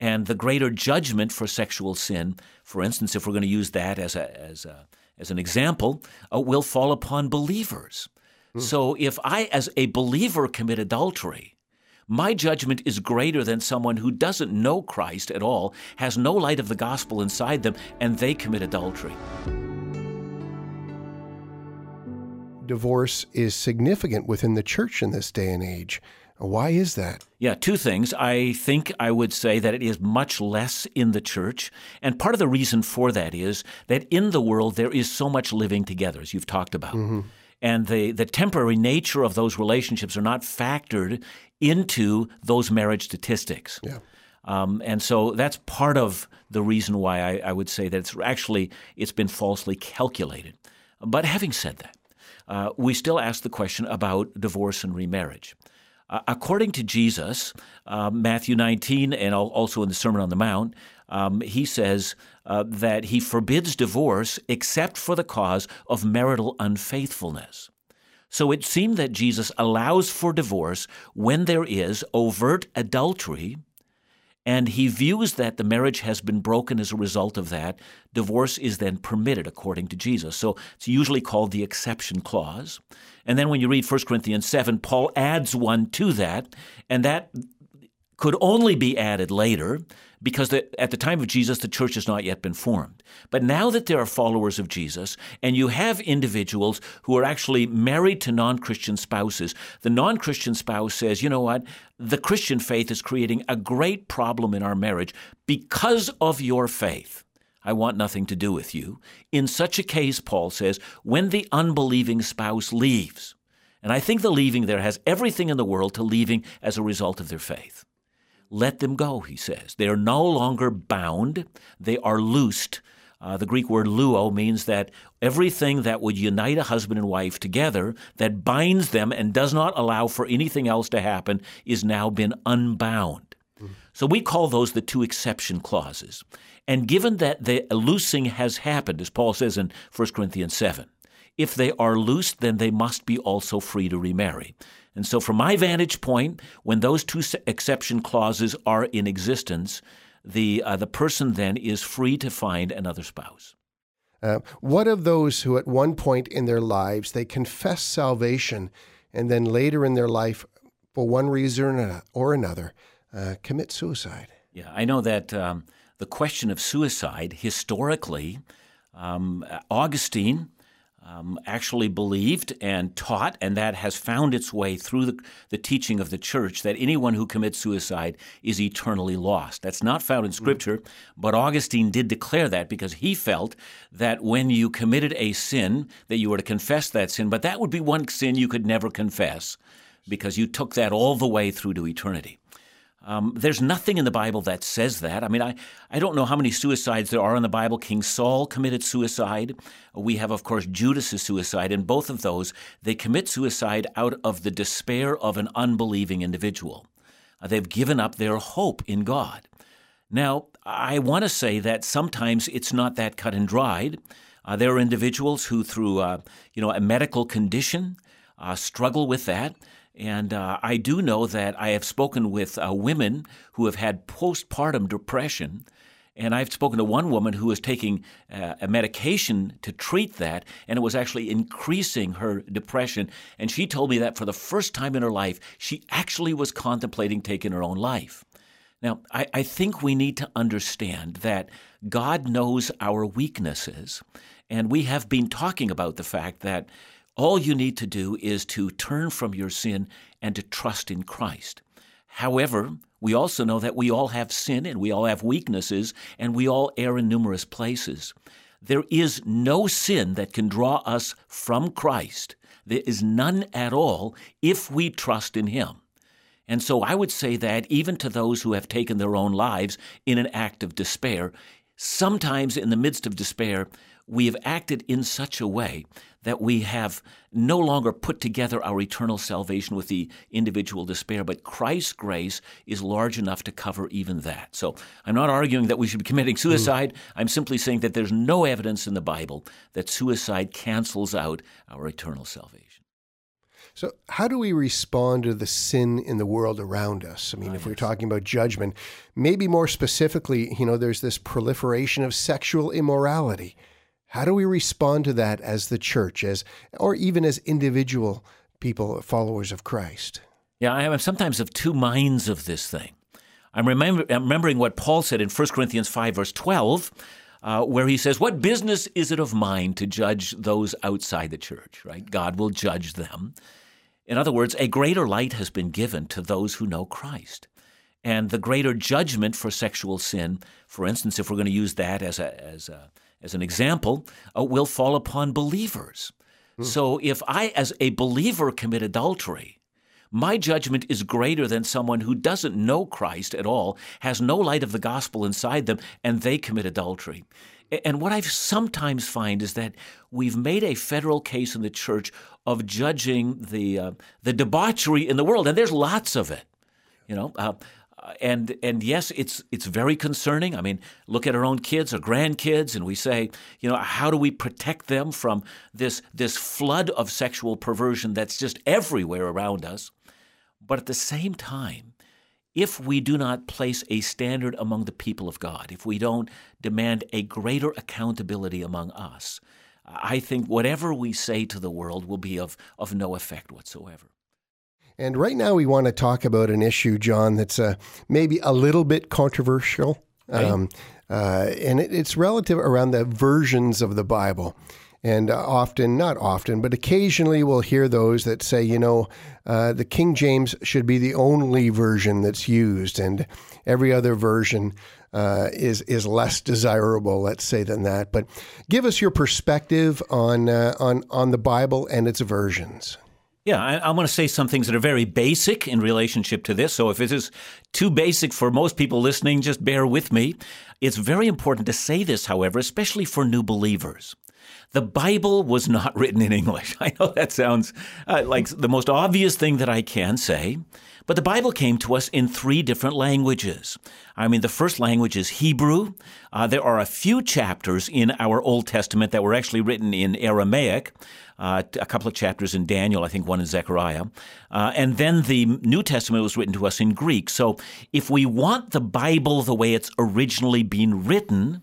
And the greater judgment for sexual sin, for instance, if we're going to use that as, a, as, a, as an example, uh, will fall upon believers. Mm. So if I, as a believer, commit adultery, my judgment is greater than someone who doesn't know Christ at all, has no light of the gospel inside them, and they commit adultery. Divorce is significant within the church in this day and age. Why is that? Yeah, two things. I think I would say that it is much less in the church. And part of the reason for that is that in the world there is so much living together, as you've talked about. Mm-hmm. And the, the temporary nature of those relationships are not factored into those marriage statistics. Yeah. Um, and so that's part of the reason why I, I, would say that it's actually it's been falsely calculated. But having said that, uh, we still ask the question about divorce and remarriage. Uh, according to Jesus, uh, Matthew 19, and also in the Sermon on the Mount, um, he says uh, that he forbids divorce except for the cause of marital unfaithfulness. So it seemed that Jesus allows for divorce when there is overt adultery, and he views that the marriage has been broken as a result of that. Divorce is then permitted according to Jesus. So it's usually called the exception clause. And then when you read 1 Corinthians 7, Paul adds one to that, and that could only be added later because the, at the time of Jesus, the church has not yet been formed. But now that there are followers of Jesus, and you have individuals who are actually married to non Christian spouses, the non Christian spouse says, you know what? The Christian faith is creating a great problem in our marriage because of your faith. I want nothing to do with you. In such a case, Paul says, when the unbelieving spouse leaves, and I think the leaving there has everything in the world to leaving as a result of their faith. Let them go, he says. They are no longer bound, they are loosed. Uh, the Greek word luo means that everything that would unite a husband and wife together, that binds them and does not allow for anything else to happen, is now been unbound. Mm-hmm. So we call those the two exception clauses. And given that the loosing has happened, as Paul says in 1 Corinthians 7, if they are loosed, then they must be also free to remarry. And so, from my vantage point, when those two exception clauses are in existence, the, uh, the person then is free to find another spouse. Uh, what of those who, at one point in their lives, they confess salvation and then later in their life, for one reason or another, uh, commit suicide? Yeah, I know that um, the question of suicide, historically, um, Augustine um, actually believed and taught, and that has found its way through the, the, teaching of the church that anyone who commits suicide is eternally lost. That's not found in mm. Scripture, but Augustine did declare that because he felt that when you committed a sin, that you were to confess that sin, but that would be one sin you could never confess because you took that all the way through to eternity. Um, there's nothing in the Bible that says that. I mean, I, I don't know how many suicides there are in the Bible. King Saul committed suicide. We have, of course, Judas's suicide. In both of those, they commit suicide out of the despair of an unbelieving individual. Uh, they've given up their hope in God. Now, I want to say that sometimes it's not that cut and dried. Uh, there are individuals who, through uh, you know a medical condition, uh, struggle with that. And uh, I do know that I have spoken with uh, women who have had postpartum depression. And I've spoken to one woman who was taking uh, a medication to treat that, and it was actually increasing her depression. And she told me that for the first time in her life, she actually was contemplating taking her own life. Now, I, I think we need to understand that God knows our weaknesses. And we have been talking about the fact that all you need to do is to turn from your sin and to trust in Christ. However, we also know that we all have sin and we all have weaknesses and we all err in numerous places. There is no sin that can draw us from Christ. There is none at all if we trust in Him. And so I would say that even to those who have taken their own lives in an act of despair, sometimes in the midst of despair, we have acted in such a way that we have no longer put together our eternal salvation with the individual despair, but Christ's grace is large enough to cover even that. So I'm not arguing that we should be committing suicide. Mm. I'm simply saying that there's no evidence in the Bible that suicide cancels out our eternal salvation. So, how do we respond to the sin in the world around us? I mean, if we're talking about judgment, maybe more specifically, you know, there's this proliferation of sexual immorality. How do we respond to that as the church, as or even as individual people, followers of Christ? Yeah, I am sometimes of two minds of this thing. I'm, remember, I'm remembering what Paul said in 1 Corinthians 5, verse 12, uh, where he says, What business is it of mine to judge those outside the church, right? God will judge them. In other words, a greater light has been given to those who know Christ. And the greater judgment for sexual sin, for instance, if we're going to use that as, a, as, a, as an example, uh, will fall upon believers. Hmm. So if I, as a believer, commit adultery, my judgment is greater than someone who doesn't know Christ at all, has no light of the gospel inside them, and they commit adultery. And what I sometimes find is that we've made a federal case in the church of judging the uh, the debauchery in the world, and there's lots of it. You know, uh, Uh, and and yes, it's it's very concerning. I mean, look at our own kids or grandkids, and we say, you know, how do we protect them from this this flood of sexual perversion that's just everywhere around us? But at the same time, if we do not place a standard among the people of God, if we don't demand a greater accountability among us, I think whatever we say to the world will be of, of no effect whatsoever. And right now, we want to talk about an issue, John, that's uh, maybe a little bit controversial. Um, uh, and it, it's relative around the versions of the Bible. And uh, often, not often, but occasionally we'll hear those that say, you know, uh, the King James should be the only version that's used, and every other version uh, is is less desirable, let's say, than that. But give us your perspective on uh, on on the Bible and its versions. Yeah, I, I want to say some things that are very basic in relationship to this. So if it is too basic for most people listening, just bear with me. It's very important to say this, however, especially for new believers. The Bible was not written in English. I know that sounds uh, like the most obvious thing that I can say, but the Bible came to us in three different languages. I mean, the first language is Hebrew. Uh, there are a few chapters in our Old Testament that were actually written in Aramaic. Uh, a couple of chapters in Daniel, I think one in Zechariah. Uh, and then the New Testament was written to us in Greek. So if we want the Bible the way it's originally been written,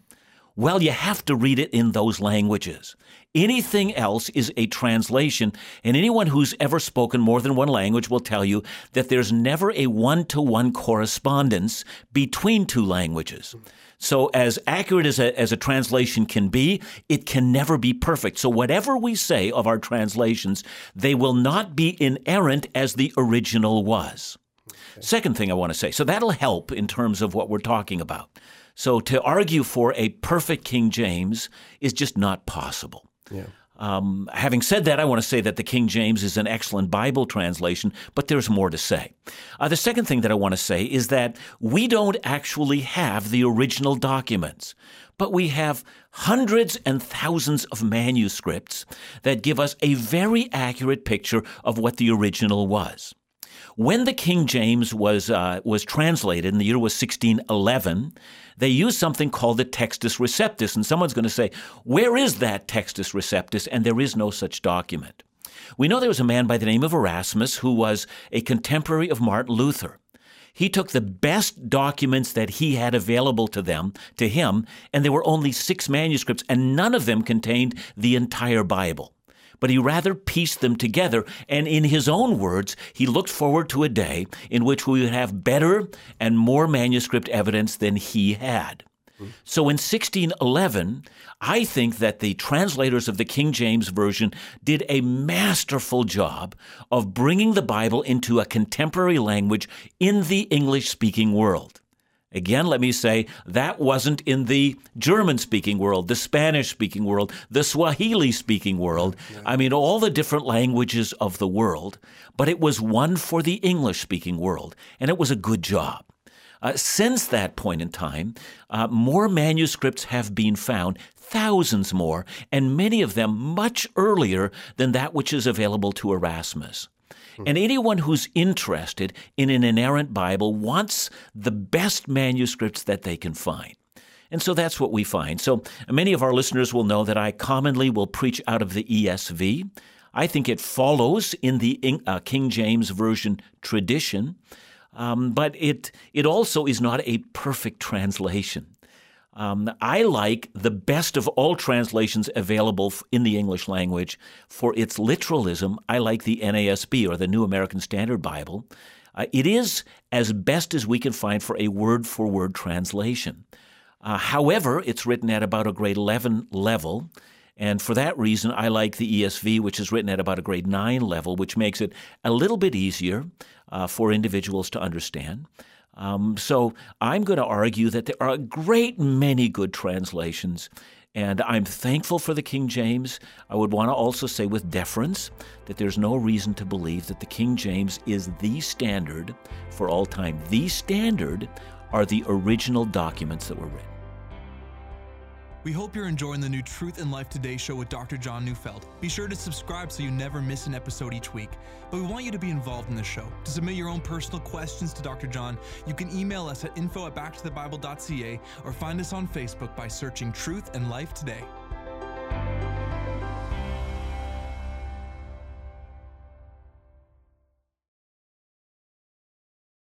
well, you have to read it in those languages. Anything else is a translation, and anyone who's ever spoken more than one language will tell you that there's never a one to one correspondence between two languages. So, as accurate as a, as a translation can be, it can never be perfect. So, whatever we say of our translations, they will not be inerrant as the original was. Okay. Second thing I want to say so that'll help in terms of what we're talking about. So to argue for a perfect King James is just not possible. Yeah. Um, having said that, I want to say that the King James is an excellent Bible translation, but there's more to say. Uh, the second thing that I want to say is that we don't actually have the original documents, but we have hundreds and thousands of manuscripts that give us a very accurate picture of what the original was. When the King James was uh, was translated, in the year was 1611, they used something called the Textus Receptus, and someone's going to say, "Where is that Textus Receptus?" And there is no such document. We know there was a man by the name of Erasmus who was a contemporary of Martin Luther. He took the best documents that he had available to them, to him, and there were only six manuscripts, and none of them contained the entire Bible but he rather pieced them together. And in his own words, he looked forward to a day in which we would have better and more manuscript evidence than he had. So in 1611, I think that the translators of the King James Version did a masterful job of bringing the Bible into a contemporary language in the English speaking world. Again, let me say that wasn't in the German speaking world, the Spanish speaking world, the Swahili speaking world. Yeah. I mean, all the different languages of the world, but it was one for the English speaking world, and it was a good job. Uh, since that point in time, uh, more manuscripts have been found, thousands more, and many of them much earlier than that which is available to Erasmus. Hmm. And anyone who's interested in an inerrant Bible wants the best manuscripts that they can find. And so that's what we find. So many of our listeners will know that I commonly will preach out of the ESV. I think it follows in the uh, King James Version tradition, um, but it, it also is not a perfect translation. Um, I like the best of all translations available in the English language for its literalism. I like the NASB or the New American Standard Bible. Uh, it is as best as we can find for a word for word translation. Uh, however, it's written at about a grade 11 level. And for that reason, I like the ESV, which is written at about a grade 9 level, which makes it a little bit easier uh, for individuals to understand. Um, so I'm going to argue that there are a great many good translations. And I'm thankful for the King James. I would want to also say, with deference, that there's no reason to believe that the King James is the standard for all time. The standard are the original documents that were written. We hope you're enjoying the new Truth and Life Today show with Dr. John Neufeld. Be sure to subscribe so you never miss an episode each week. But we want you to be involved in the show. To submit your own personal questions to Dr. John, you can email us at info at backtothebible.ca or find us on Facebook by searching Truth and Life Today.